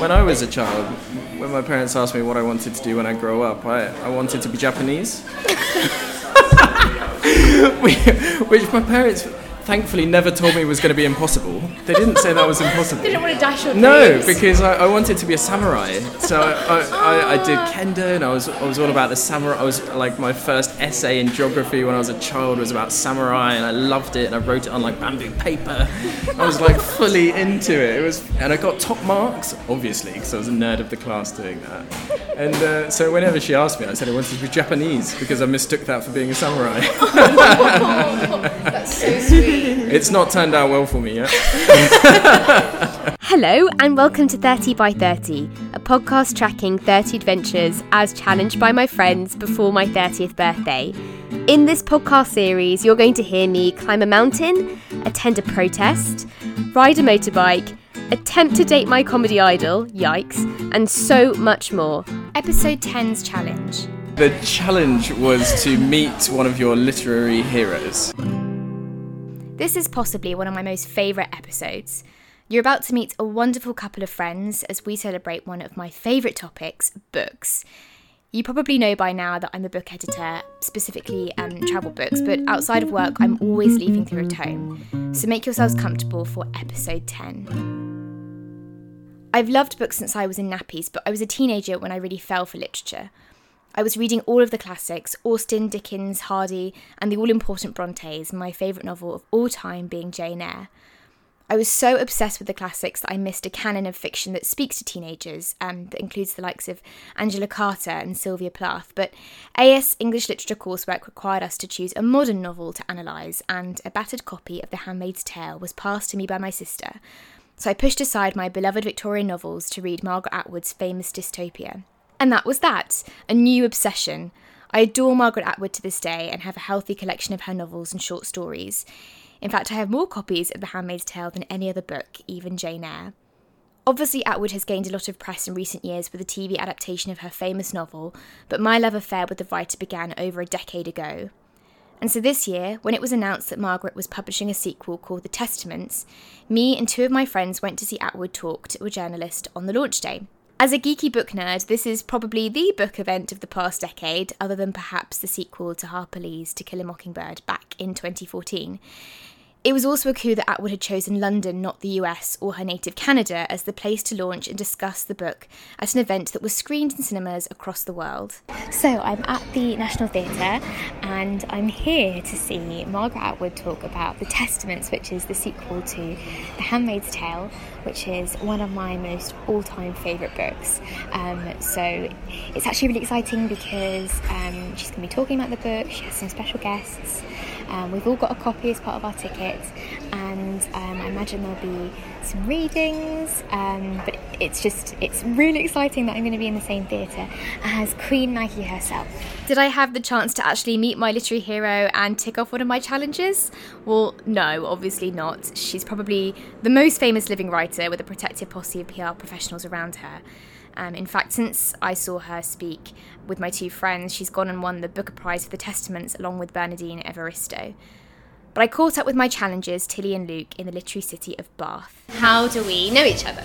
when I was a child, when my parents asked me what I wanted to do when I grow up, I, I wanted to be Japanese. Which my parents thankfully never told me it was going to be impossible. They didn't say that was impossible. They didn't want to dash your No, dreams. because I, I wanted to be a samurai. So I, I, I, did kendo, and I was I was all about the samurai. I was like my first essay in geography when I was a child was about samurai, and I loved it. And I wrote it on like bamboo paper. I was like fully into it. It was, and I got top marks, obviously, because I was a nerd of the class doing that. And uh, so whenever she asked me, I said I wanted to be Japanese because I mistook that for being a samurai. That's so sweet. it's not turned out well for me yet. Hello, and welcome to 30 by 30, a podcast tracking 30 adventures as challenged by my friends before my 30th birthday. In this podcast series, you're going to hear me climb a mountain, attend a protest, ride a motorbike, attempt to date my comedy idol, yikes, and so much more. Episode 10's challenge. The challenge was to meet one of your literary heroes. This is possibly one of my most favourite episodes. You're about to meet a wonderful couple of friends as we celebrate one of my favourite topics books. You probably know by now that I'm a book editor, specifically um, travel books, but outside of work, I'm always leafing through a tome. So make yourselves comfortable for episode 10. I've loved books since I was in nappies, but I was a teenager when I really fell for literature. I was reading all of the classics Austen, Dickens, Hardy, and the all important Brontes, my favourite novel of all time being Jane Eyre. I was so obsessed with the classics that I missed a canon of fiction that speaks to teenagers, um, that includes the likes of Angela Carter and Sylvia Plath. But AS English Literature coursework required us to choose a modern novel to analyse, and a battered copy of The Handmaid's Tale was passed to me by my sister. So I pushed aside my beloved Victorian novels to read Margaret Atwood's famous dystopia. And that was that a new obsession. I adore Margaret Atwood to this day and have a healthy collection of her novels and short stories. In fact, I have more copies of The Handmaid's Tale than any other book, even Jane Eyre. Obviously, Atwood has gained a lot of press in recent years with the TV adaptation of her famous novel, but my love affair with the writer began over a decade ago. And so this year, when it was announced that Margaret was publishing a sequel called The Testaments, me and two of my friends went to see Atwood talk to a journalist on the launch day. As a geeky book nerd, this is probably the book event of the past decade, other than perhaps the sequel to Harper Lee's To Kill a Mockingbird back in 2014. It was also a coup that Atwood had chosen London, not the US or her native Canada, as the place to launch and discuss the book at an event that was screened in cinemas across the world. So I'm at the National Theatre and I'm here to see Margaret Atwood talk about The Testaments, which is the sequel to The Handmaid's Tale, which is one of my most all time favourite books. Um, so it's actually really exciting because um, she's going to be talking about the book, she has some special guests. Um, we've all got a copy as part of our ticket, and um, I imagine there'll be some readings. Um, but it's just, it's really exciting that I'm going to be in the same theatre as Queen Maggie herself. Did I have the chance to actually meet my literary hero and tick off one of my challenges? Well, no, obviously not. She's probably the most famous living writer with a protective posse of PR professionals around her. Um, in fact, since I saw her speak with my two friends, she's gone and won the Booker Prize for the Testaments along with Bernardine Evaristo. But I caught up with my challengers, Tilly and Luke, in the literary city of Bath. How do we know each other?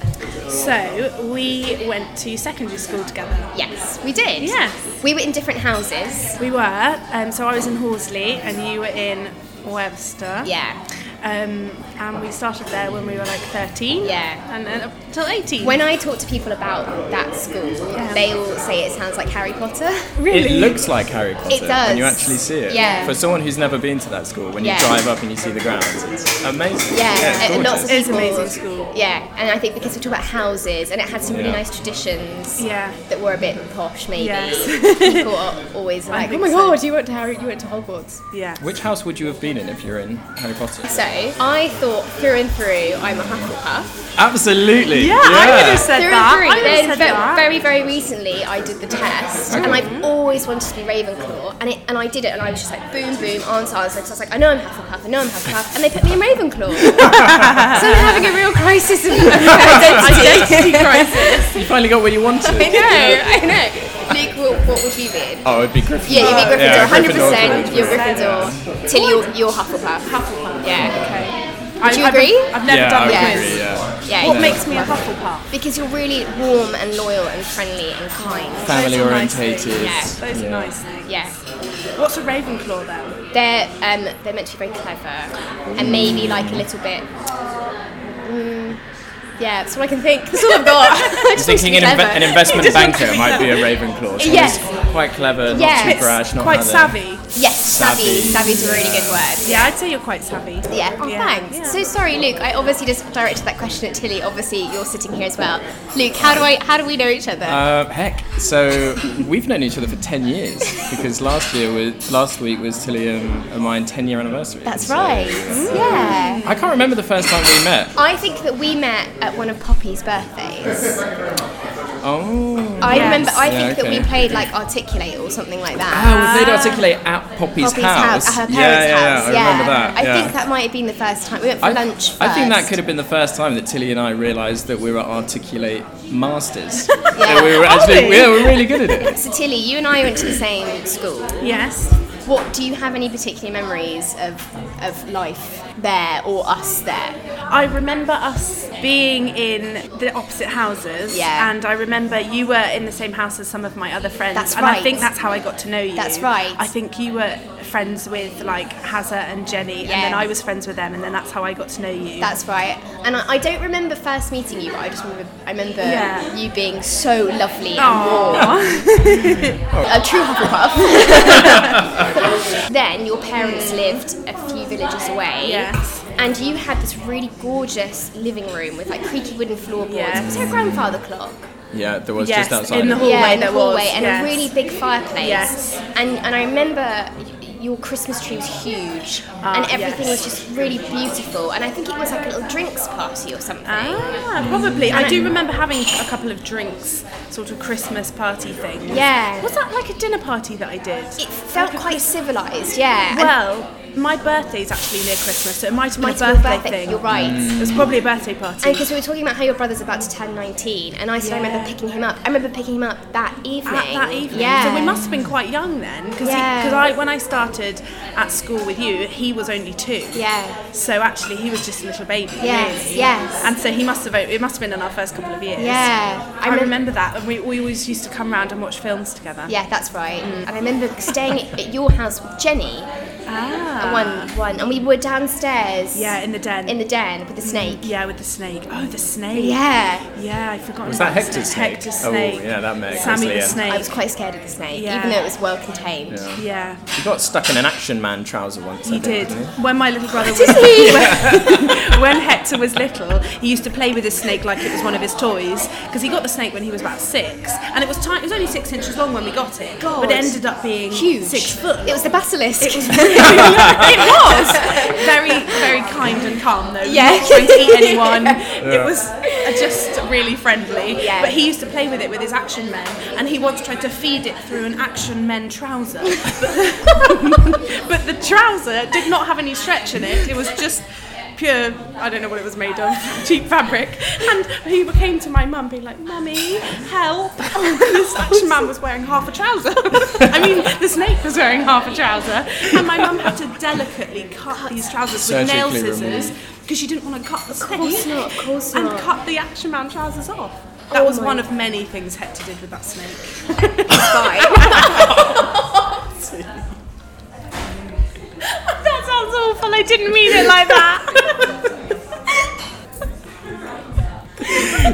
So we went to secondary school together. Yes, we did. Yes. We were in different houses. We were. Um, so I was in Horsley and you were in Webster. Yeah. Um, and we started there when we were like 13. Yeah. And then up till 18. When I talk to people about that school, they all say it sounds like Harry Potter. really? It looks like Harry Potter It does. when you actually see it. Yeah. For someone who's never been to that school, when Yeah. you drive up and you see the grounds, it's amazing. Yeah, it's and lots of It is people. amazing school. Yeah, and I think because we talk about houses, and it had some really Yeah. nice traditions. Yeah. That were a bit posh, maybe. Yes. people are always like, "Oh my so. god, you went to Harry, you went to Hogwarts." Yeah. Which house would you have been in if you're in Harry Potter? So I thought through and through, I'm a Hufflepuff. Absolutely. Yeah, I would have said through that. and through. I would have then said ve- that. very, very recently, I did the test, and I've always wanted to be Ravenclaw, and it, and I did it, and I was just like, boom, boom, answer, answer. So I was like, I know I'm Hufflepuff, I know I'm Hufflepuff, and they put me in Ravenclaw. so I'm having a real crisis of identity. crisis. You finally got what you wanted. I know, I know. Nick, what, what would you be? Oh, it'd be Gryffindor. Yeah, you'd be Gryffindor, Yeah, 100%. Gryffindor. You're Gryffindor. Till you're, you're Hufflepuff. Hufflepuff. Yeah. Okay. I, you I've- agree? I've, never yeah, done I the Yes. agree, quiz. yeah. Yeah, What makes me a Hufflepuff? because you're really warm and loyal and friendly and kind. Family Those are nice orientated. things. Yeah. Those Yeah. are nice things. Yeah. What's a Ravenclaw then? They're um, they're meant to be very clever and maybe like a little bit. Mm, yeah, that's all I can think. That's all I've got. I I'm just want to thinking an, inve- clever. an investment Just want to banker might be a. Ravenclaw. Someone Yes. who's quite clever, not Yes. too brash, not Quite other. savvy. Yes, savvy. Savvy. Savvy's a really good word. Yeah, I'd say you're quite savvy. Yeah. Oh, Yeah. thanks. Yeah. So sorry, Luke. I obviously just directed that question at Tilly. Obviously, you're sitting here as well. Luke, how do I? How do we know each other? Uh, heck, so we've known each other for 10 years because last year was last week was Tilly and, and mine 10 year anniversary. That's So- right. Yeah. I can't remember the first time we met. I think that we met at one of Poppy's birthdays. Oh. I Yes. remember. I Yeah, think that we played like Articulate or something like that. Oh, we played ah. Articulate at Poppy's, Poppy's house, at her parents' yeah, yeah, house. yeah, I remember that. I yeah. think that might have been the first time we went for I, lunch. First. I think that could have been the first time that Tilly and I realised that we were Articulate masters. Yeah. We were actually, oh. yeah, we're really good at it. So Tilly, you and I went to the same school. Yes. What do you have any particular memories of of life there or us there? I remember us being in the opposite houses. Yeah. And I remember you were in the same house as some of my other friends. That's and I think that's how I got to know you. That's right. I think you were friends with like Hazza and Jenny, and then I was friends with them, and then that's how I got to know you. That's right. And I, I don't remember first meeting you, but I just remember I remember Yeah. you being so lovely and Aw. warm. A true Hufflepuff. then your parents lived a few villages away. Yes. And you had this really gorgeous living room with like creaky wooden floorboards. Yes. Was there a grandfather clock? Yeah, there was Yes, just outside. in the of- hall. yeah, hallway in the there was, hallway, and yes. a really big fireplace. Yes. And and I remember y- your Christmas tree was huge, and everything yes. was just really beautiful. And I think it was like a little drinks party or something. Ah, probably. I do remember having a couple of drinks, sort of Christmas party things. Yeah. Was that like a dinner party that I did? It felt quite civilised, yeah. And Well, my birthday's actually near Christmas, so it might have been might a have been birthday, birthday. thing. You're right. Mm. It was probably a birthday party. And because we were talking about how your brother's about to turn 19, and I said I remember picking him up. I remember picking him up that evening. At that evening, Yeah. so we must have been quite young then, because Yeah. I when I started at school with you, he was only two. Yeah. So actually, he was just a little baby. Yes, really. yes. And so he must have. It must have been in our first couple of years. Yeah. I, remem- remember that, and we, we always used to come round and watch films together. Yeah, that's right. And I remember staying at your house with Jenny Ah. one one, and we were downstairs. Yeah, in the den. In the den with the snake. yeah, with the snake. Oh, the snake. Yeah. Yeah, I forgot. Was about that the Hector's snake. snake? Hector's Oh, yeah, that makes sense. Sammy the sense, Liam. snake. I was quite scared of the snake, Yeah. even though it was well contained. Yeah. Yeah, He got stuck in an Action Man trouser once. I he think, did. didn't he? When my little brother was when, when Hector was little, he used to play with his snake like it was one of his toys because he got the snake when he was about six, and it was tiny. It was only six inches long when we got it, God. but it ended up being Huge. six foot. It was the basilisk. it was very, very kind and calm though. Yeah. Not trying to eat anyone. It was just really friendly. Yeah. But he used to play with it with his action men, and he once tried to feed it through an action men trouser. But, but the trouser did not have any stretch in it. It was just pure, I don't know what it was made of, cheap fabric. And he came to my mum being like, Mummy, help. this action man was wearing half a trouser. I mean, the snake was wearing half a trouser. And my mum had to delicately cut these trousers with nail scissors because she didn't want to cut the snake. Of course not, of course And cut the action man trousers off. Oh that Oh was my- one of many things Hector did with that snake. Fine. That sounds awful. I didn't mean it like that.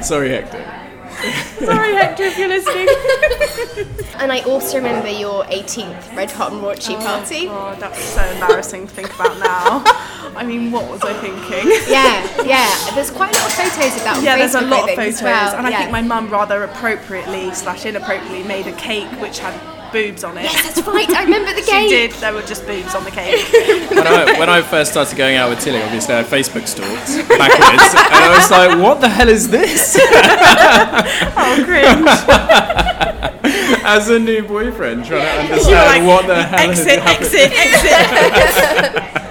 Sorry, Hector. Sorry, Hector, if you're listening. and I also remember your 18th Red Hot and Raunchy oh, party. Oh, that's so embarrassing to think about now. I mean, what was I thinking? Yeah, yeah. There's quite a lot of photos of that on Yeah, Facebook, there's a lot of photos, well. and I think my mum rather appropriately slash inappropriately made a cake which had boobs on it. Yes, that's right. I remember the She did. There were just boobs on the cake. When I, when I first started going out with Tilly, obviously I had Facebook stalks backwards, and I was like, "What the hell is this?" oh, cringe. As a new boyfriend, trying to understand like, what the hell exit, has happened. exit, exit. I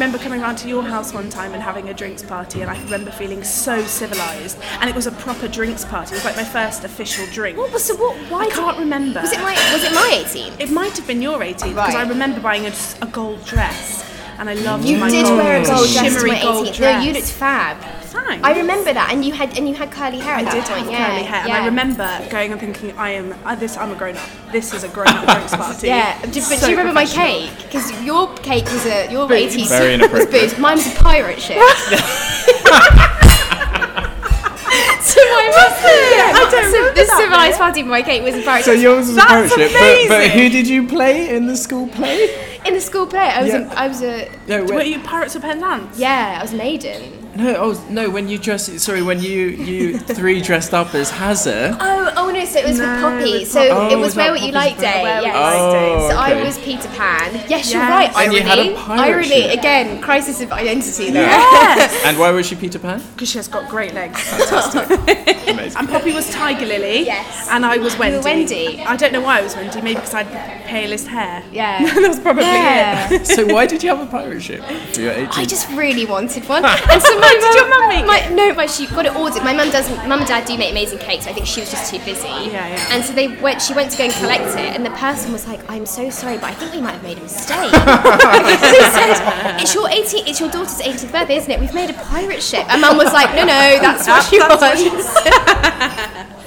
remember coming round to your house one time and having a drinks party, and I remember feeling so civilised. And it was a proper drinks party. It was like my first official drink. What was the what? Why I can't remember. Was it my? Was it my 18th? It might have been your 18 because I remember buying a, a gold dress. and I loved You my did gold, wear a gold dress to shimmery my gold 18th. dress. No, you looked fab. Thanks. I remember that, and you had and you had curly hair at I that did point. have yeah, curly hair, yeah. and I remember going and thinking, "I am uh, this. I'm a grown up. This is a grown up drinks party." Yeah, but So do you remember my cake? Because your cake was a your Boobs. 18th Very was inappropriate. boobs. Mine was a pirate ship. so my yeah, I don't so remember this that civilized bit. party, my cake was a pirate So yours was a That's pirate ship, but, but who did you play in the school play? in the school play. I was Yeah. a, I was a No, Were you Pirates of Penzance? yeah, I was maiden. No, oh, no, when you dressed. Sorry, when you you three dressed up as Hazard. Oh, oh no! So it was No, with Poppy. with So Oh, it was oh, was Wear that What You Poppy's Like? Day. Yes. You Like Oh, So I was Peter Pan. Yes, you're Yes. right. And you had a irony. pirate Irony ship. again. Crisis of identity there. Yes. And why was she Peter Pan? Because she has got great legs. Amazing. And Poppy was Tiger Lily. Yes. And I was Wendy. were Wendy. I don't know why I was Wendy. Maybe because I had the palest hair. Yeah. that was probably Yeah. it. so why did you have a pirate ship for your 18th? I just really wanted one. And so my Did your mum make my, No, my she got it ordered. My mum doesn't. Mum and dad do make amazing cakes. I think she was just too busy. Yeah, yeah. And so they went. She went to go and collect it, and the person was like, "I'm so sorry, but I think we might have made a mistake." said, "It's your 18. It's your daughter's 18th birthday, isn't it? We've made a pirate ship." And mum was like, "No, no, that's what she That's what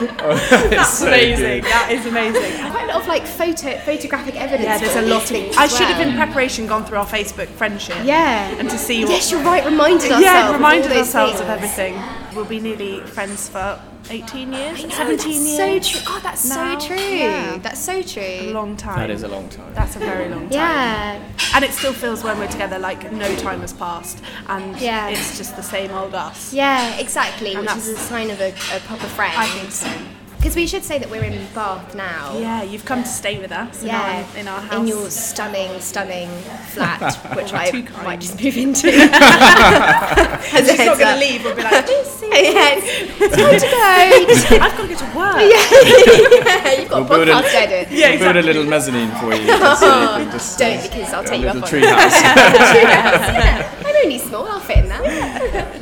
wants." That's so amazing. good. That is amazing. Quite a lot of like photo photographic evidence. Yeah, there's a lot of. things I as should have, in preparation, gone through our Facebook friendship. Yeah. And to see what. Yes, you're right. Reminded ourselves. yeah, of reminded all those ourselves of everything. We'll be nearly friends for 18 years, know, 17 years. Oh, so true. God, that's now. so true. Yeah. That's so true. A long time. That is a long time. That's a very long time. Yeah. And it still feels when we're together like no time has passed, and Yeah. it's just the same old us. Yeah, exactly, And which is a sign of a, a proper friend. I think so. Because we should say that we're in Bath now. Yeah, you've come to stay with us in, Yeah, our, in our house. in your stunning, stunning flat, which I kind. might just move into. And she's not going to leave. We'll be like, Lucy, yes, time to go. I've got to go to work. yeah, you've got We'll a build a- podcast edit. Yeah, We'll build a little mezzanine for you. just so you just, Don't because I'll take you up little on tree it. house. yeah. I'm only small. I'll fit in that.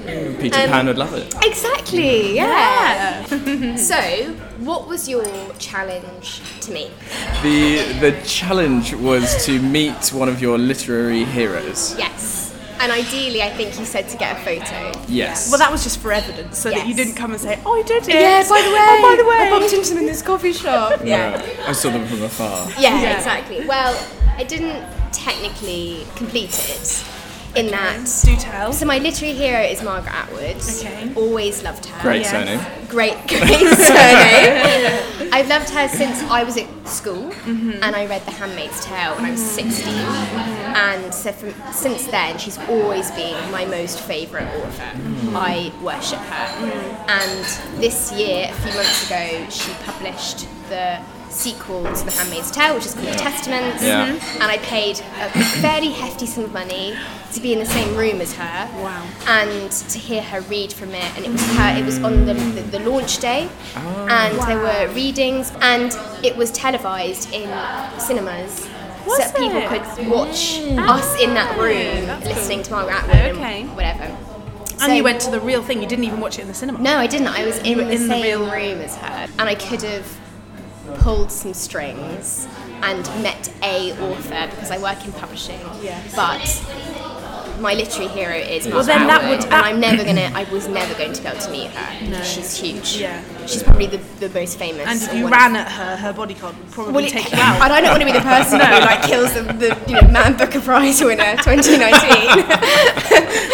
Peter Um, Pan would love it. Exactly. Yeah. Yeah. So, what was your challenge to me? The the challenge was to meet one of your literary heroes. Yes. And ideally, I think you said to get a photo. Yes. Well, that was just for evidence, so that you didn't come and say, "Oh, I did it." Yeah, by the way. Oh, by the way. I bumped into them in this coffee shop. Yeah. I saw them from afar. Yeah, Yeah. exactly. Well, I didn't technically complete it in that. Do tell. So my literary hero is Margaret Atwood. Okay. Always loved her. Great Yes. surname. Great, great surname. I've loved her since I was at school, mm-hmm. and I read The Handmaid's Tale when I was 16. And so from, since then, she's always been my most favourite author. Mm. I worship her. And this year, a few months ago, she published the sequel to The Handmaid's Tale, which is called The Testaments. Yeah. And I paid a fairly hefty sum of money to be in the same room as her. Wow. And to hear her read from it, and it was her. It was on the, the, the launch day, oh. and there were readings, and it was televised in cinemas. Was so that people it? could watch us in that room that's listening cool. to Margaret Atwood Okay. and whatever. And So- you went to the real thing. You didn't even watch it in the cinema. no, I didn't. I was in, the in the real- room as her, and I could have pulled some strings and met a author because I work in publishing. Yes. But my literary hero is Well, then that would- and I'm never gonna. I was never going to be able to meet her. No. She's huge. Yeah. She's probably the, the most famous. And if you one ran at her, her bodyguard would probably well, take it- you out. And I don't want to be the person who like kills the, the you know Man Booker Prize winner 2019.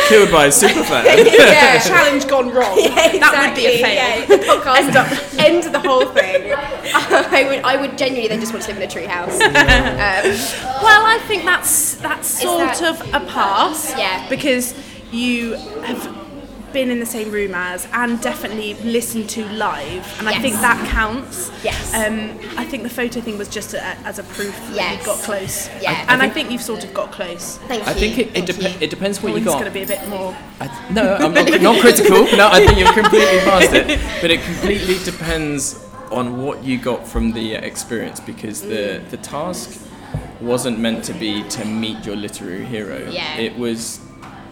Killed by a superfan. yeah. Challenge gone wrong. Yeah, That would be a fail. Yeah, the podcast end, up, end the whole thing. I would, I would genuinely then just want to live in a tree house. Um, Well, I think that's that's sort that- of a pass. Yeah. Because you have been in the same room as and definitely listened to live, and I think that counts. Yes. Um, I think the photo thing was just a, as a proof that Yes. you got close. Yeah. I- and I I think- think you've sort of got close. thank you. I think it, it, thank dep- you. it depends what Well, you he's got. going to be a bit more. I, no, I'm not, not critical. No, I think you've completely passed it. But it completely depends on what you got from the experience because the the task wasn't meant to be to meet your literary hero. Yeah. It was.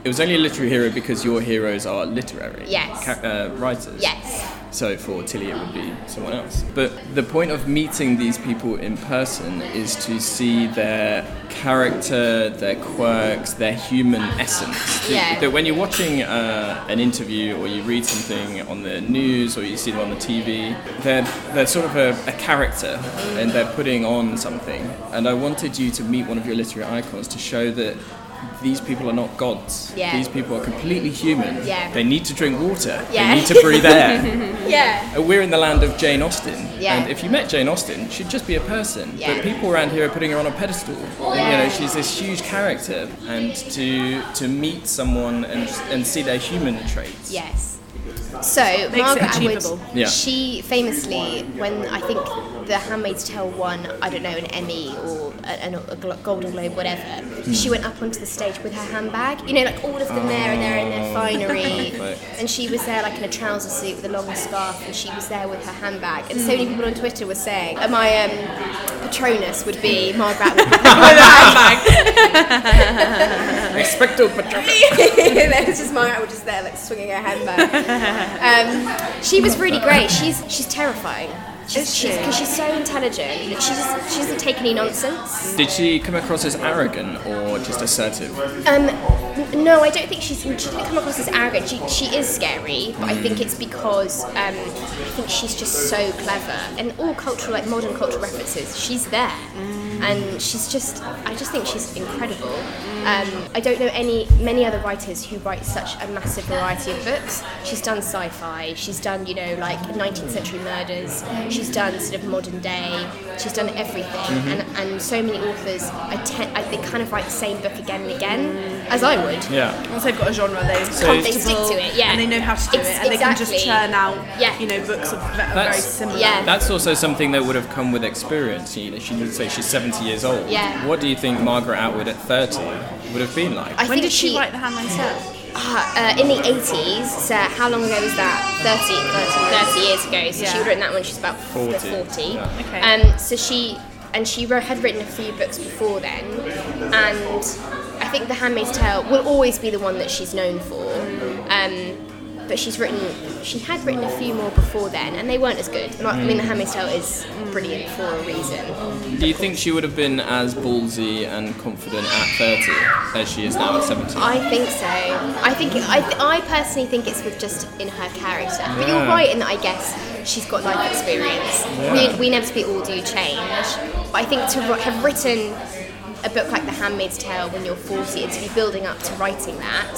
It was only a literary hero because your heroes are literary Yes. ca- uh, writers. Yes. So for Tilly, it would be someone else. But the point of meeting these people in person is to see their character, their quirks, their human essence. Yeah. That when you're watching uh, an interview or you read something on the news or you see them on the TV, they're they're sort of a, a character and they're putting on something. And I wanted you to meet one of your literary icons to show that. These people are not gods. Yeah. These people are completely human. Yeah. They need to drink water. Yeah. They need to breathe air. Yeah. Uh, We're in the land of Jane Austen, Yeah. and if you met Jane Austen, she'd just be a person. Yeah. But people around here are putting her on a pedestal. And, you know, she's this huge character, and to to meet someone and and see their human traits. Yes. So it Margaret achievable. Atwood, Yeah. she famously, when I think The Handmaid's Tale won, I don't know, an Emmy or a, a, a Golden Globe, whatever, Hmm. she went up onto the stage with her handbag. You know, like all of them there and they're in their finery, Right. and she was there like in a trouser suit with a long scarf, and she was there with her handbag. And so many people on Twitter were saying, uh, my um, Patronus would be Margaret Atwood with her handbag. Expecto Patronum. There's just Margaret Atwood just there, like swinging her handbag. Um, she was really great. She's she's terrifying. She's, she's, she? because she's so intelligent. She just she doesn't take any nonsense. Did she come across as arrogant or just assertive? Um, no, I don't think she's. She didn't come across as arrogant. She, she is scary, but I think it's because um, I think she's just so clever and all cultural, like modern cultural references. She's there, and she's just. I just think she's incredible. Um, I don't know any many other writers who write such a massive variety of books. She's done sci-fi. She's done you know like 19th century murders. She's done sort of modern day. She's done everything, and and so many authors. I, te- I they kind of write the same book again and again, as I would. Yeah. Once they've got a genre, they're So- They stick to it, yeah. and they know how to do Ex- it, and they can just churn out, Yeah. you know, books of ve- very That's- similar. Yeah. That's also something that would have come with experience. You know, she did say she's 70 years old. Yeah. What do you think Margaret Atwood at 30 would have been like? I When did she write The Handmaid's Tale? Uh, uh, in the 80s, so how long ago was that? 30, 30, 30 years ago. So she Yeah. would written that when she was about 40, 40. yeah. Okay. Um, so she, and she wrote, had written a few books before then, and I think The Handmaid's Tale will always be the one that she's known for. Um, but she's written, she had written a few more before then, and they weren't as good. I mean, The Handmaid's Tale is brilliant for a reason. Do you think she would have been as ballsy and confident at 30 as she is now at 70? I think so. I think I, I personally think it's with just in her character. But you're Yeah. right in that I guess she's got life experience. Yeah. We, we inevitably all do change. But I think to have written a book like The Handmaid's Tale when you're 40 and to be building up to writing that,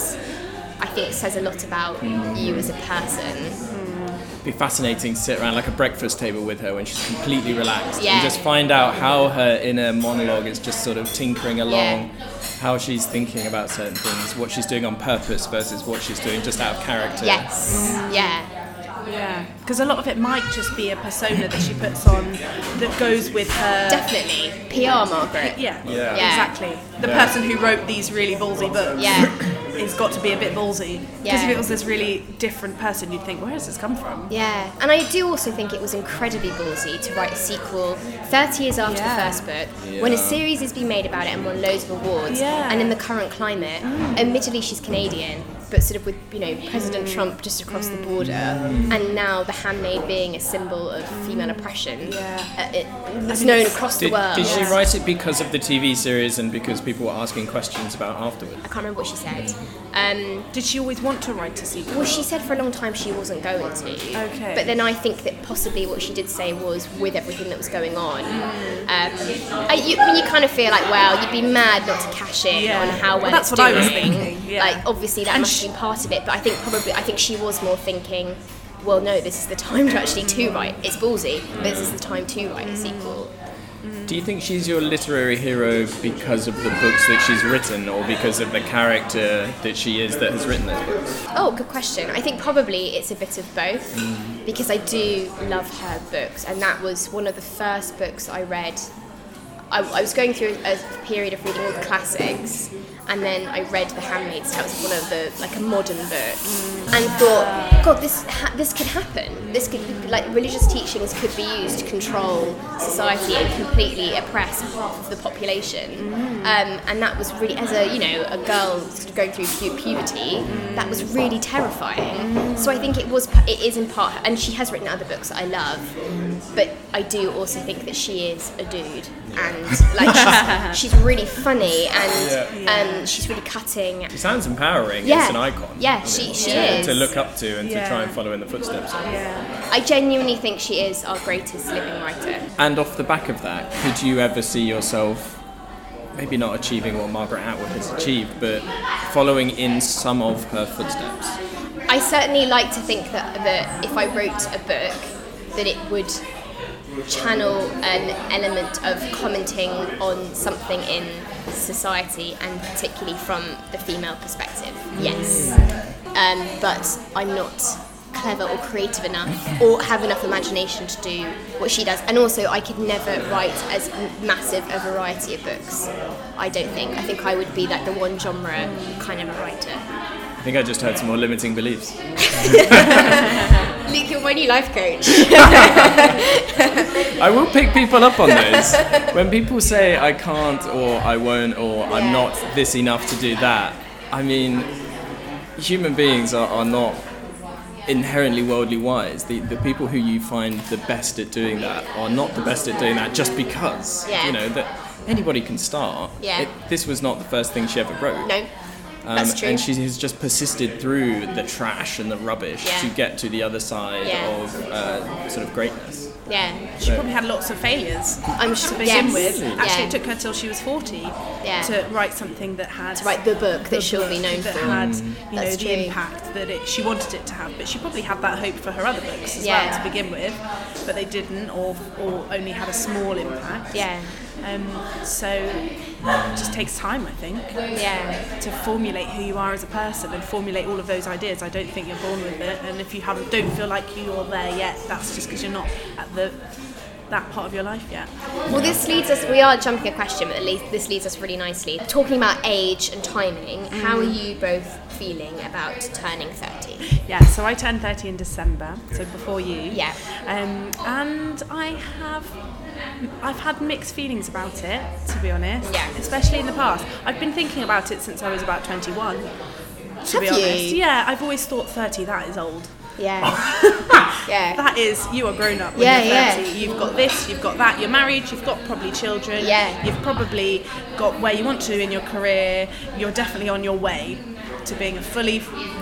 I think it says a lot about mm. you as a person. be fascinating to sit around like a breakfast table with her when she's completely relaxed Yeah. and just find out how her inner monologue is just sort of tinkering along, Yeah. how she's thinking about certain things, what she's doing on purpose versus what she's doing just out of character. Yes. Yeah. Yeah, because a lot of it might just be a persona that she puts on that goes with her. Definitely. PR Margaret. Yeah, Yeah. Yeah. exactly. The Yeah. person who wrote these really ballsy books Yeah. has got to be a bit ballsy. Because if it was this really different person, you'd think, where has this come from? Yeah, and I do also think it was incredibly ballsy to write a sequel 30 years after Yeah. the first book, when a series has been made about it and won loads of awards, Yeah. Mm. and in the current climate, admittedly she's Canadian, but sort of with you know President Trump just across the border, and now The Handmaid being a symbol of female oppression, Yeah. uh, it, it's known across Did, the world. did she write it because of the TV series and because people were asking questions about afterwards? I can't remember what she said. Um, Did she always want to write a sequel? Well, she said for a long time she wasn't going to. Okay. But then I think that possibly what she did say was with everything that was going on. Mm. Um, I, you, when you kind of feel like, well, you'd be mad not to cash in Yeah. on how well, Well, that's it's what I was thinking, yeah. Like, obviously that And must sh- have been part of it. But I think probably, I think she was more thinking, well, no, this is the time to actually to write. It's ballsy, but this is the time to write a sequel. Mm. Do you think she's your literary hero because of the books that she's written or because of the character that she is that has written those books? Oh, good question. I think probably it's a bit of both mm. because I do love her books, and that was one of the first books I read. I, I was going through a period of reading all the classics, and then I read The Handmaid's Tale, was one of the like a modern book, mm. and thought, God, this ha- this could happen. This could be, like religious teachings could be used to control society and completely oppress half of the population. Mm. Um, and that was really, as a you know a girl sort of going through pu- puberty, mm. that was really terrifying. So I think it was it is in part, and she has written other books that I love, but I do also think that she is a dude and like she's, she's really funny and um, she's really cutting. She sounds empowering. Yeah. It's an icon. Yeah, I she- she to, is. to look up to and Yeah. to try and follow in the footsteps. of. Yeah. I genuinely think she is our greatest living writer. And off the back of that, could you ever see yourself maybe not achieving what Margaret Atwood has achieved, but following in some of her footsteps? I certainly like to think that, that if I wrote a book, that it would channel an element of commenting on something in society and particularly from the female perspective. Yes. Um, but I'm not clever or creative enough or have enough imagination to do what she does. And also, I could never write as massive a variety of books. I don't think. I think I would be like the one genre kind of a writer. I think I just had some more limiting beliefs. Luke, you're my new life coach. I will pick people up on those. when people say I can't or I won't or I'm not this enough to do that, I mean, human beings are, are not inherently worldly wise. The, the people who you find the best at doing that are not the best at doing that just because. Yeah. You know, that anybody can start. Yeah. It, this was not the first thing she ever wrote. no, Um, that's true. And she has just persisted through the trash and the rubbish Yeah. to get to the other side Yeah. of uh, sort of greatness. yeah. She probably had lots of failures I'm to begin yes. with. Actually, yeah. it took her till she was 40 Yeah. to write something that had to write the book the that she'll be known that for. had Mm. you know That's the impact that it, she wanted it to have. But she probably had that hope for her other books as Yeah. well to begin with, but they didn't, or or only had a small impact. Yeah, Um, so it just takes time, I think, yeah, to formulate who you are as a person and formulate all of those ideas. I don't think you're born with it, and if you haven't, don't feel like you're there yet, that's just because you're not at the that part of your life yet. Well, this leads us. We are jumping a question, but at least this leads us really nicely. Talking about age and timing, how are you both feeling about turning thirty? Yeah, so I turned 30 in December, so before you. Yeah. Um, and I have, I've had mixed feelings about it, to be honest. Yeah. Especially in the past. I've been thinking about it since I was about 21. To Have be you? honest. Yeah, I've always thought 30, that is old. Yeah, yeah, That is, you are grown up when Yeah, you're 30. yeah. 30. You've got this, you've got that, you're married, you've got probably children. Yeah. You've probably got where you want to in your career. You're definitely on your way to being a fully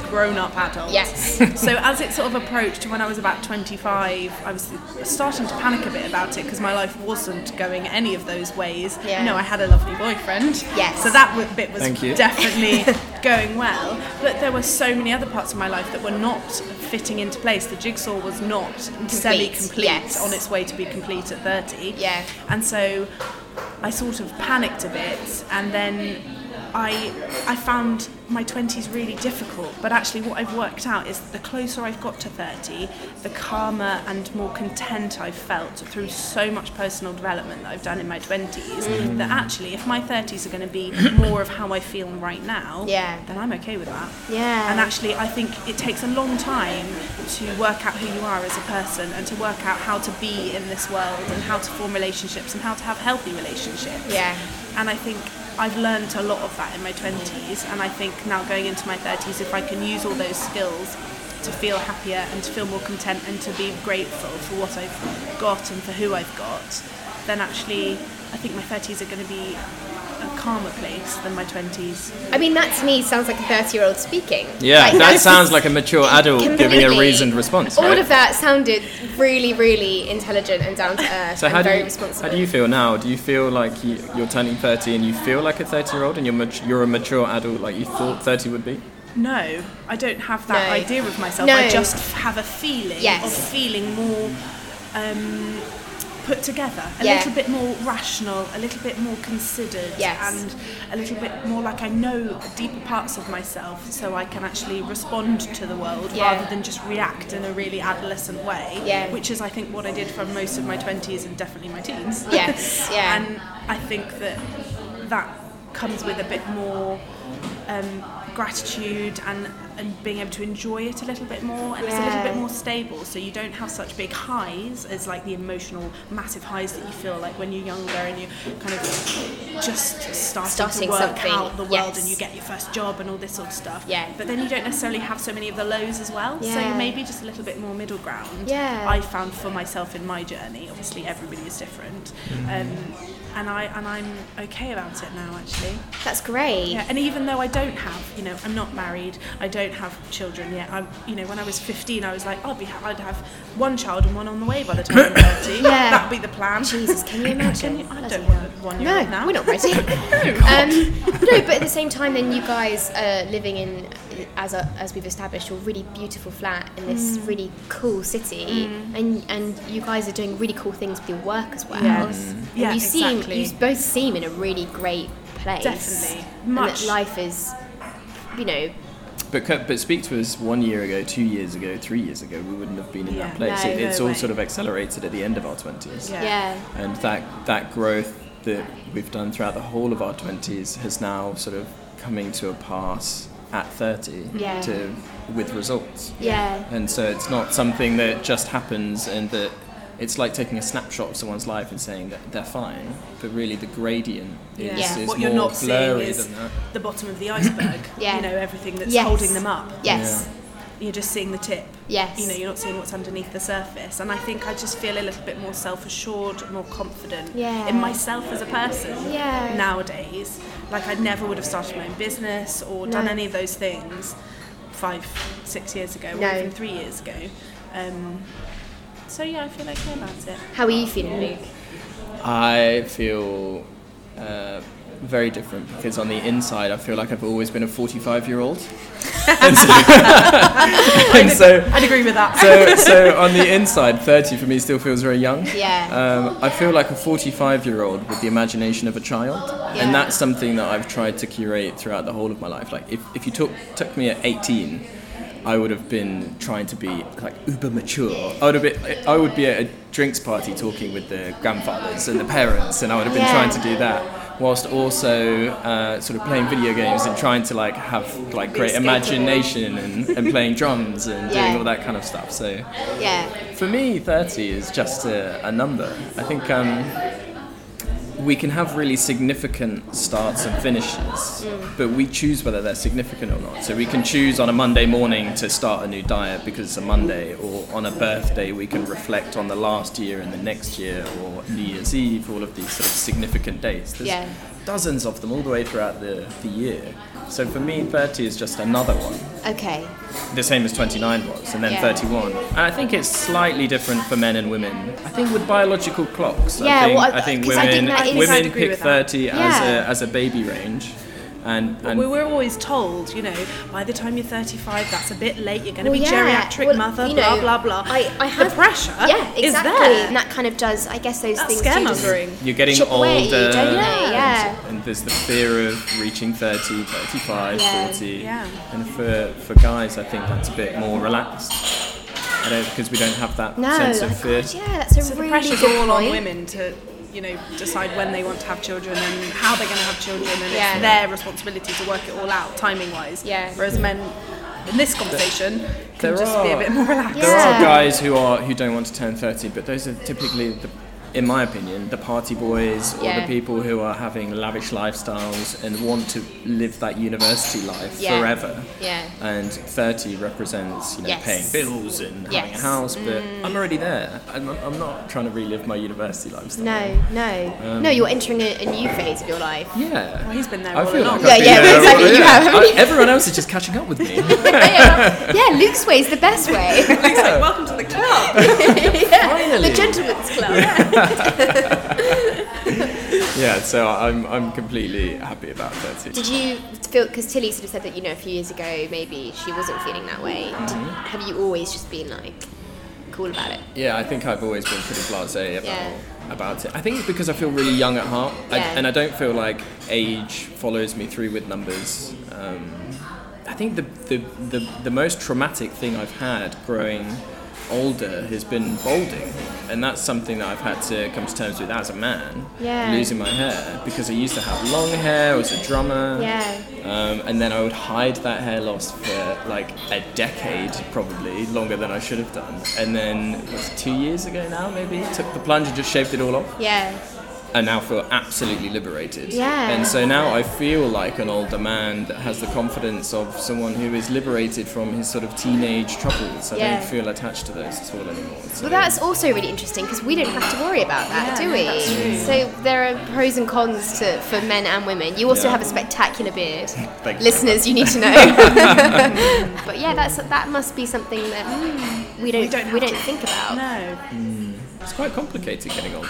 grown up adult. Yes. so as it sort of approached when I was about 25, I was starting to panic a bit about it because my life wasn't going any of those ways. Yeah. You know, I had a lovely boyfriend. Yes. So that bit was Thank you. definitely going well. But there were so many other parts of my life that were not fitting into place. The jigsaw was not semi-complete yes. on its way to be complete at 30. Yeah. And so I sort of panicked a bit and then I I found my 20s really difficult but actually what I've worked out is the closer I've got to 30 the calmer and more content I've felt through so much personal development that I've done in my 20s mm. that actually if my 30s are going to be more of how I feel right now Yeah. then I'm okay with that Yeah. and actually I think it takes a long time to work out who you are as a person and to work out how to be in this world and how to form relationships and how to have healthy relationships Yeah. and I think I've learned a lot of that in my 20s and I think now going into my 30s if I can use all those skills to feel happier and to feel more content and to be grateful for what I've got and for who I've got then actually I think my 30s are going to be a calmer place than my 20s I mean, that to me sounds like a thirty-year-old speaking. Yeah, Like, that sounds like a mature adult giving a reasoned response. All right? of that sounded really, really intelligent and down to earth So and how do very you responsible. how do you feel now? Do you feel like you, you're turning 30 and you feel like a 30 year old and you're mat- you're a mature adult like you thought 30 would be? No, I don't have that No. idea of myself. No. I just have a feeling Yes. of feeling more um, put together, a Yeah. little bit more rational, a little bit more considered, Yes. and a little bit more like I know deeper parts of myself, so I can actually respond to the world Yeah. rather than just react in a really adolescent way. Yeah. Which is, I think, what I did for most of my twenties and definitely my teens. Yes, yeah. and I think that that comes with a bit more um, gratitude and and being able to enjoy it a little bit more and it's a little bit more stable so you don't have such big highs as like the emotional massive highs that you feel like when you're younger and you're kind of just starting, Starting to work something, out the world yes. and you get your first job and all this sort of stuff Yeah. but then you don't necessarily have so many of the lows as well yeah. so maybe just a little bit more middle ground Yeah. I found for myself in my journey obviously everybody is different um, and I and I'm okay about it now actually That's great. yeah, and even though I don't have, you know, I'm not married, I don't have children yet. I'm, you know, when I was 15, I was like, I'd be, I'd have one child and one on the way by the time I'm 30. Yeah. That'd be the plan. Jesus, can you imagine? Can you, I don't want one-year-old No, now. we're not ready. um, no, but at the same time, then you guys are living in, as a, as we've established, your really beautiful flat in this Mm. really cool city, and and you guys are doing really cool things with your work as well. Yes. And Yeah, you seem exactly. you both seem in a really great place. Definitely. And that Much. life is, you know, But but speak to us one year ago, two years ago, three years ago, we wouldn't have been in Yeah. that place. No, It- it's no all way. sort of accelerated at the end of our twenties. Yeah. yeah, and that that growth that we've done throughout the whole of our 20s has now sort of coming to a pass at 30 Yeah. to with results yeah, and so it's not something that just happens and that it's like taking a snapshot of someone's life and saying that they're fine but really the gradient is, Yeah. Yeah. is What more you're not seeing blurry is than that the bottom of the iceberg. Yeah. You know, everything that's Yes. holding them up. yes, You're just seeing the tip. Yes. You know, you're not seeing what's underneath the surface. And I think I just feel a little bit more self-assured, more confident Yeah. in myself as a person Yeah. nowadays. Like I never would have started my own business or done any of those things five, six years ago, No. or even three years ago. Um, so yeah, I feel okay about it. How are you feeling, Luke? I feel uh, very different because on the inside I feel like I've always been a 45 year old and so, and so I'd agree with that. so, so on the inside, 30 for me still feels very young. Yeah. Um, I feel like a 45 year old with the imagination of a child. Yeah. And that's something that I've tried to curate throughout the whole of my life. Like, if, if you took, took me at 18, I would have been trying to be like uber mature. I would have been, I would be at a drinks party talking with the grandfathers and the parents, and I would have been Yeah. trying to do that, whilst also uh, sort of playing video games and trying to like have like great imagination and, and playing drums and Yeah. doing all that kind of stuff. So Yeah. for me, 30 is just a, a number. I think um, we can have really significant starts and finishes, mm. but we choose whether they're significant or not. So we can choose on a Monday morning to start a new diet because it's a Monday, or on a birthday we can reflect on the last year and the next year, or New Year's Eve, all of these sort of significant days. There's Yeah. Dozens of them all the way throughout the, the year. So for me, 30 is just another one Okay. the same as 29 was, and then Yeah. 31. And I think it's slightly different for men and women. I think with biological clocks, Yeah, I think, well, I- uh, I think 'cause I women think women pick with that. 30 as Yeah. a as a baby range, and and we were always told, you know, by the time you're 35, that's a bit late. You're going to Well, be yeah. geriatric Well, mother, you blah know, blah blah. I, I have the pressure Yeah, is exactly. there. And that kind of does, I guess, those That's things do just scaremongering. you're getting chip older, away you, don't they? Yeah. and, and there's the fear of reaching 30, 35, Yeah. 40. Yeah. And for for guys, I think that's a bit more relaxed. I don't because we don't have that No, sense oh of fear. God, yeah, that's a So the really pressure's good all on point. women to, you know, decide when they want to have children and how they're going to have children, and Yeah. it's their responsibility to work it all out timing wise. Yeah. Whereas men, in this conversation, can There just be a bit more relaxed. There Yeah. are guys who are who don't want to turn 30, but those are typically, the, in my opinion, the party boys or Yeah. the people who are having lavish lifestyles and want to live that university life Yeah. forever. Yeah. And 30 represents, you know, Yes. paying bills and having a house, but I'm already there. I'm not, I'm not trying to relive my university lifestyle. No, no. Um, no, you're entering a, a new phase of your life. Yeah. Well, he's been there I all feel along. like I've Yeah, been yeah, there- exactly, you have, haven't I- everyone else is just catching up with me. yeah, yeah, Luke's way is the best way. He's like, welcome to the club. Finally. The gentleman's club. yeah, so I'm, I'm completely happy about 30. Did you feel, because Tilly sort of said that, you know, a few years ago maybe she wasn't feeling that way. Mm-hmm. have you always just been like cool about it? Yeah, I think I've always been pretty blasé about Yeah. about it. I think it's because I feel really young at heart, I, and I don't feel like age follows me through with numbers. Um, I think the, the, the the most traumatic thing I've had growing older has been balding, and that's something that I've had to come to terms with as a man. Yeah. Losing my hair because I used to have long hair. I was a drummer. Yeah. Um, and then I would hide that hair loss for like a decade, probably longer than I should have done. And then it was two years ago now, maybe took the plunge and just shaved it all off Yeah. And now feel absolutely liberated. Yeah. And so now I feel like an older man that has the confidence of someone who is liberated from his sort of teenage troubles. I Yeah. don't feel attached to those at all anymore. So Well, that's also really interesting because we don't have to worry about that, Yeah, do we? that's true. So there are pros and cons to for men and women. You also Yeah. have a spectacular beard. Thank. Listeners, you need to know. but yeah, that's that must be something that mm. we don't we don't don't, think about. No. Mm. It's quite complicated getting older.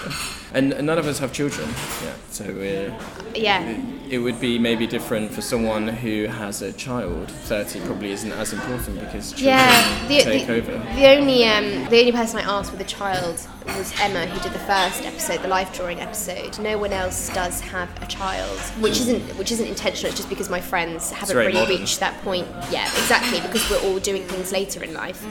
And, and none of us have children. Yeah. So uh, Yeah. it would be maybe different for someone who has a child. 30 probably isn't as important because children Yeah, the, take the, over. the only um, the only person I asked with a child was Emma, who did the first episode, the life drawing episode. No one else does have a child, which isn't which isn't intentional. It's just because my friends haven't really modern. reached that point yet. Exactly, because we're all doing things later in life.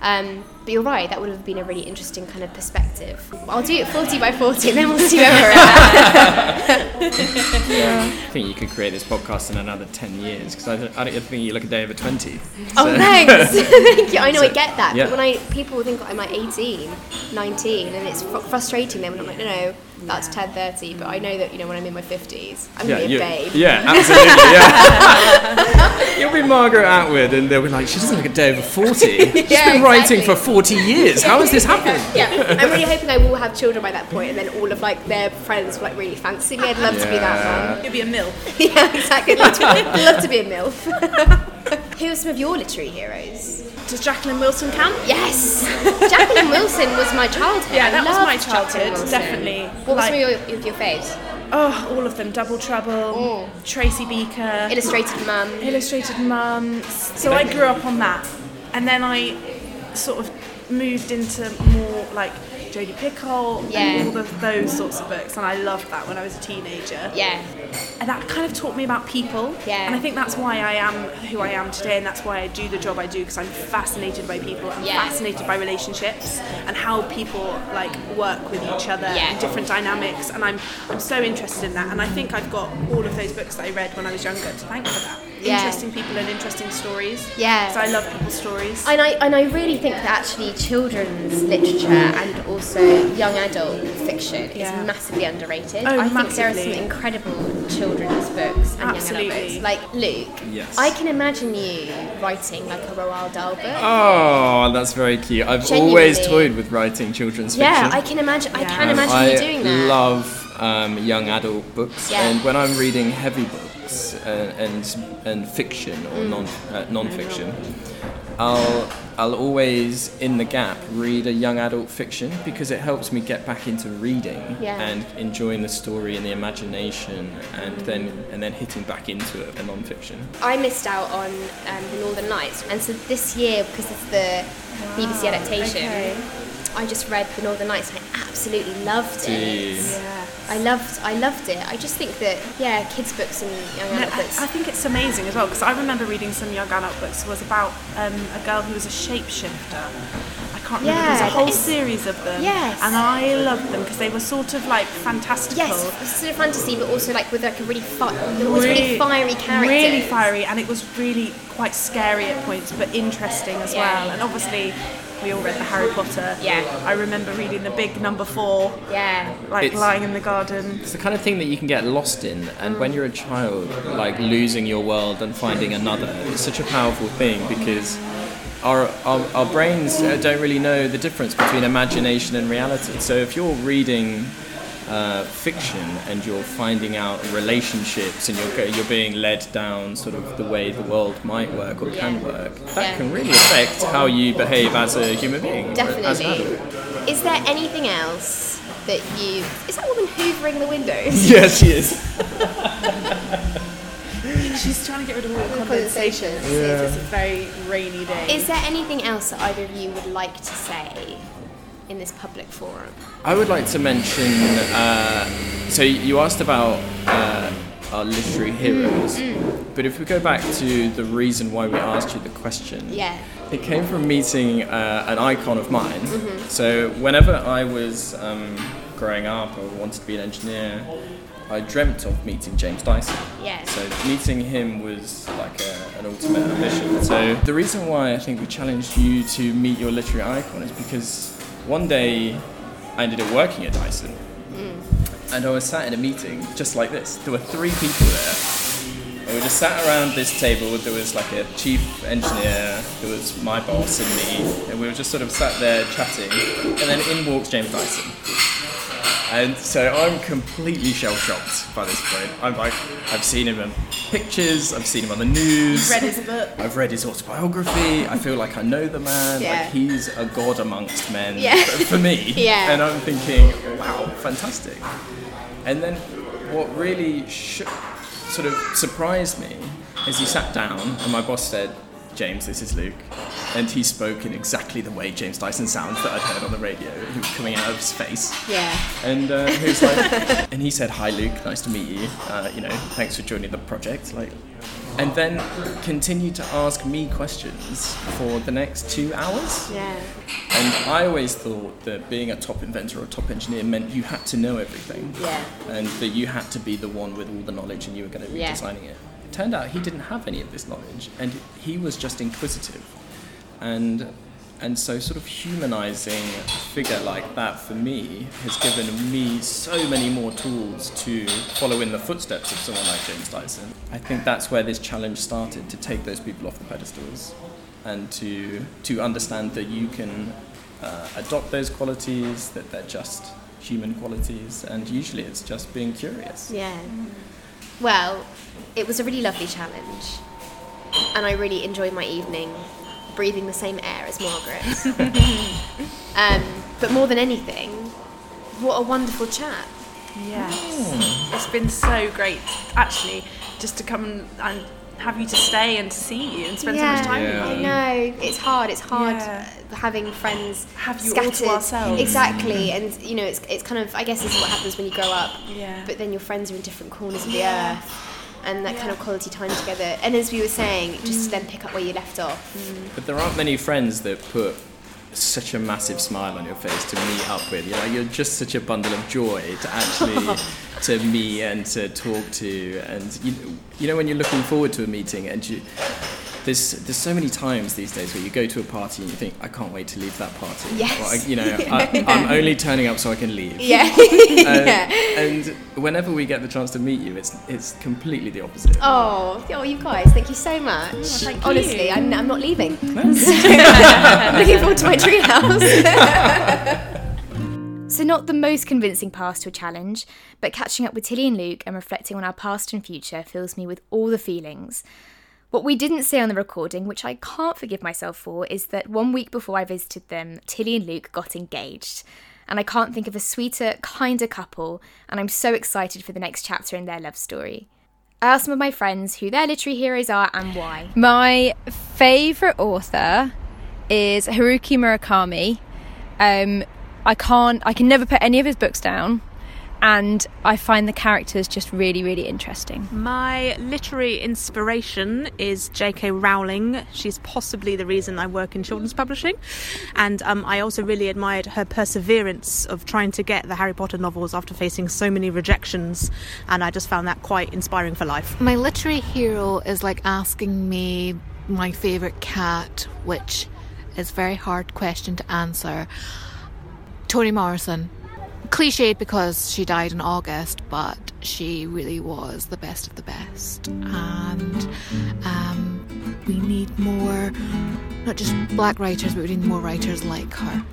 Um, but you're right, that would have been a really interesting kind of perspective. I'll do it 40 by 40 and then we'll see where we're at. I think you could create this podcast in another 10 years because I, don't- I don't think you look a day over 20. Oh, thanks. Thank you. I know I get that. yeah. But when I people think I'm like 18, 19, and it's fr- frustrating them, and I'm like, no, no, that's 10, 30. But I know that you know when I'm in my 50s, I'm Yeah, gonna be you, a babe. yeah, absolutely, yeah. You'll be Margaret Atwood, and they'll be like, she doesn't look a day over 40. She's Yeah, been writing exactly. for 40 years. How has this happened? Yeah, I'm really hoping I will have children by that point, and then all of like their friends will like really fancy me. I'd love to be that mum. You'll be a mill. yeah, exactly. I'd love to be, I'd love to be a milf. Who are some of your literary heroes? Does Jacqueline Wilson count? Yes, Jacqueline Wilson was my childhood. Yeah, that was my childhood, definitely. What was some of your, your, faves? Oh, all of them. Double Trouble, Oh. Tracy Beaker, Illustrated Mum. Illustrated Mums. So I grew up on that, and then I sort of moved into more like Jodi Picoult Yeah. and all of those sorts of books, and I loved that when I was a teenager. Yeah, And that kind of taught me about people. Yeah. And I think that's why I am who I am today, and that's why I do the job I do because I'm fascinated by people. I'm Yeah. fascinated by relationships and how people like work with each other Yeah. and different dynamics. And I'm I'm so interested in that. And I think I've got all of those books that I read when I was younger to thank for that. Yeah. Interesting people and interesting stories. Yeah. So I love people's stories. and I and I really think that actually children's literature and also young adult fiction is massively underrated. Oh, I think there are some incredible children's books and young Absolutely. adult books. Like Luke, Yes. I can imagine you writing like a Roald Dahl book. Oh, that's very cute. I've always toyed with writing children's yeah, fiction. Yeah, I can imagine. I can Yeah. imagine I you doing that. I love um, young adult books, Yeah. and when I'm reading heavy books uh, and and fiction Mm. or non uh, non-fiction, I'll I'll always in the gap read a young adult fiction because it helps me get back into reading Yeah. and enjoying the story and the imagination, and then and then hitting back into a, a non-fiction. I missed out on um, the Northern Lights, and so this year because it's the BBC adaptation. okay. I just read the Northern Lights and I absolutely loved it. Jeez. yeah. I loved, I loved it. I just think that yeah, kids' books and young adult I, books. I think it's amazing as well because I remember reading some young adult books. It was about um, a girl who was a shapeshifter. I can't remember. Yeah, There's a whole is- series of them. Yes. And I loved them because they were sort of like fantastical. yes, it was sort of fantasy, but also like with like a really fun, there was really fiery character. Really fiery, and it was really quite scary at points, but interesting as Yeah. well. And obviously, we all read the Harry Potter. Yeah. I remember reading the big number four, Yeah. like It's- lying in the garden. It's the kind of thing that you can get lost in, and when you're a child, like losing your world and finding another, it's such a powerful thing because our, our, our brains uh, don't really know the difference between imagination and reality. So if you're reading uh, fiction and you're finding out relationships and you're, you're being led down sort of the way the world might work or can work, that Yeah. can really affect how you behave as a human being. or As an Definitely. adult. Is there anything else that you? Is that woman hoovering the windows? Yes, she is. She's trying to get rid of all the Condensation. condensation. It's a very rainy day. Is there anything else that either of you would like to say in this public forum? I would like to mention. Uh, so you asked about uh, our literary heroes. But if we go back to the reason why we asked you the question, Yeah. it came from meeting uh, an icon of mine. So whenever I was um, growing up or wanted to be an engineer, I dreamt of meeting James Dyson. Yeah. So meeting him was like a, an ultimate ambition. So the reason why I think we challenged you to meet your literary icon is because one day I ended up working at Dyson. Mm. And I was sat in a meeting just like this. There were three people there. And we just sat around this table. There was like a chief engineer, there was my boss and me, and we were just sort of sat there chatting. And then in walks James Dyson. And so I'm completely shell shocked by this point. I'm like, I've seen him in pictures, I've seen him on the news. I've read his book. I've read his autobiography. I feel like I know the man. Yeah. Like he's a god amongst men Yeah. for, for me. Yeah. And I'm thinking, wow, fantastic. And then what really sh- sort of surprised me is he sat down and my boss said, James, this is Luke. And he spoke in exactly the way James Dyson sounds that I'd heard on the radio. He was coming out of his face. Yeah. And uh, he was like, and he said, "Hi, Luke. Nice to meet you. Uh, you know, thanks for joining the project." Like, and then continued to ask me questions for the next two hours. Yeah. And I always thought that being a top inventor or top engineer meant you had to know everything. Yeah. And that you had to be the one with all the knowledge and you were going to be Yeah. designing it. Turned out he didn't have any of this knowledge and he was just inquisitive. And and so sort of humanizing a figure like that for me has given me so many more tools to follow in the footsteps of someone like James Dyson. I think that's where this challenge started to take those people off the pedestals and to to understand that you can uh, adopt those qualities, that they're just human qualities, and usually it's just being curious. Yeah. Well, it was a really lovely challenge, and I really enjoyed my evening breathing the same air as Margaret. um, but more than anything, what a wonderful chat. Yes. It's been so great, actually, just to come and, and have you to stay and to see you and spend so much time Yeah. With you. know it's hard. It's hard Yeah. having friends Have you all to scattered. ourselves. Exactly, and you know it's it's kind of I guess this is what happens when you grow up. Yeah. But then your friends are in different corners of the Yeah. earth, and that kind of quality time together. And as we were saying, just to then pick up where you left off. Mm. But there aren't many friends that put such a massive smile on your face to meet up with. You know, you're just such a bundle of joy to actually to meet and to talk to, and you, you know when you're looking forward to a meeting and you. There's, there's so many times these days where you go to a party and you think I can't wait to leave that party. Yes. Or, I- you know, I, I'm only turning up so I can leave. Yeah. Uh, yeah. And whenever we get the chance to meet you, it's it's completely the opposite. Oh, oh, you guys, thank you so much. thank Honestly, you. I'm, I'm not leaving. I'm looking forward to my treehouse. So, not the most convincing pass to a challenge, but catching up with Tilly and Luke and reflecting on our past and future fills me with all the feelings. What we didn't say on the recording, which I can't forgive myself for, is that one week before I visited them, Tilly and Luke got engaged. And I can't think of a sweeter, kinder couple, and I'm so excited for the next chapter in their love story. I asked some of my friends who their literary heroes are and why. My favourite author is Haruki Murakami. Um, I can't, I can never put any of his books down, and I find the characters just really, really interesting. My literary inspiration is J.K. Rowling. She's possibly the reason I work in children's publishing, and um, I also really admired her perseverance of trying to get the Harry Potter novels after facing so many rejections, and I just found that quite inspiring for life. My literary hero is like asking me my favourite cat, which is a very hard question to answer. Toni Morrison. Cliched because she died in August, but she really was the best of the best. And um, we need more, not just black writers, but we need more writers like her.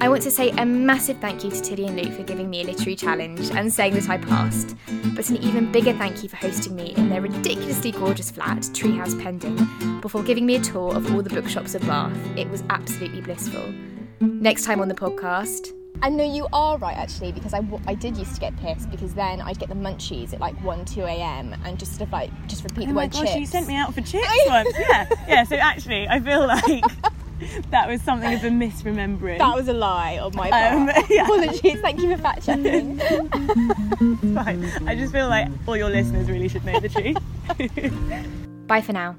I want to say a massive thank you to Tilly and Luke for giving me a literary challenge and saying that I passed, but an even bigger thank you for hosting me in their ridiculously gorgeous flat, Treehouse Pending, before giving me a tour of all the bookshops of Bath. It was absolutely blissful. Next time on the podcast. And no, you are right actually, because i did used to get pissed because then I'd get the munchies at like 1, 2 a.m. and just sort of like just repeat oh the my word gosh, chips. you sent me out for chips once. Yeah, yeah. So actually, I feel like that was something of a misremembering. That was a lie on my part. Um, yeah. Apologies, thank you for fact checking. it's fine. I just feel like all your listeners really should know the truth. Bye for now.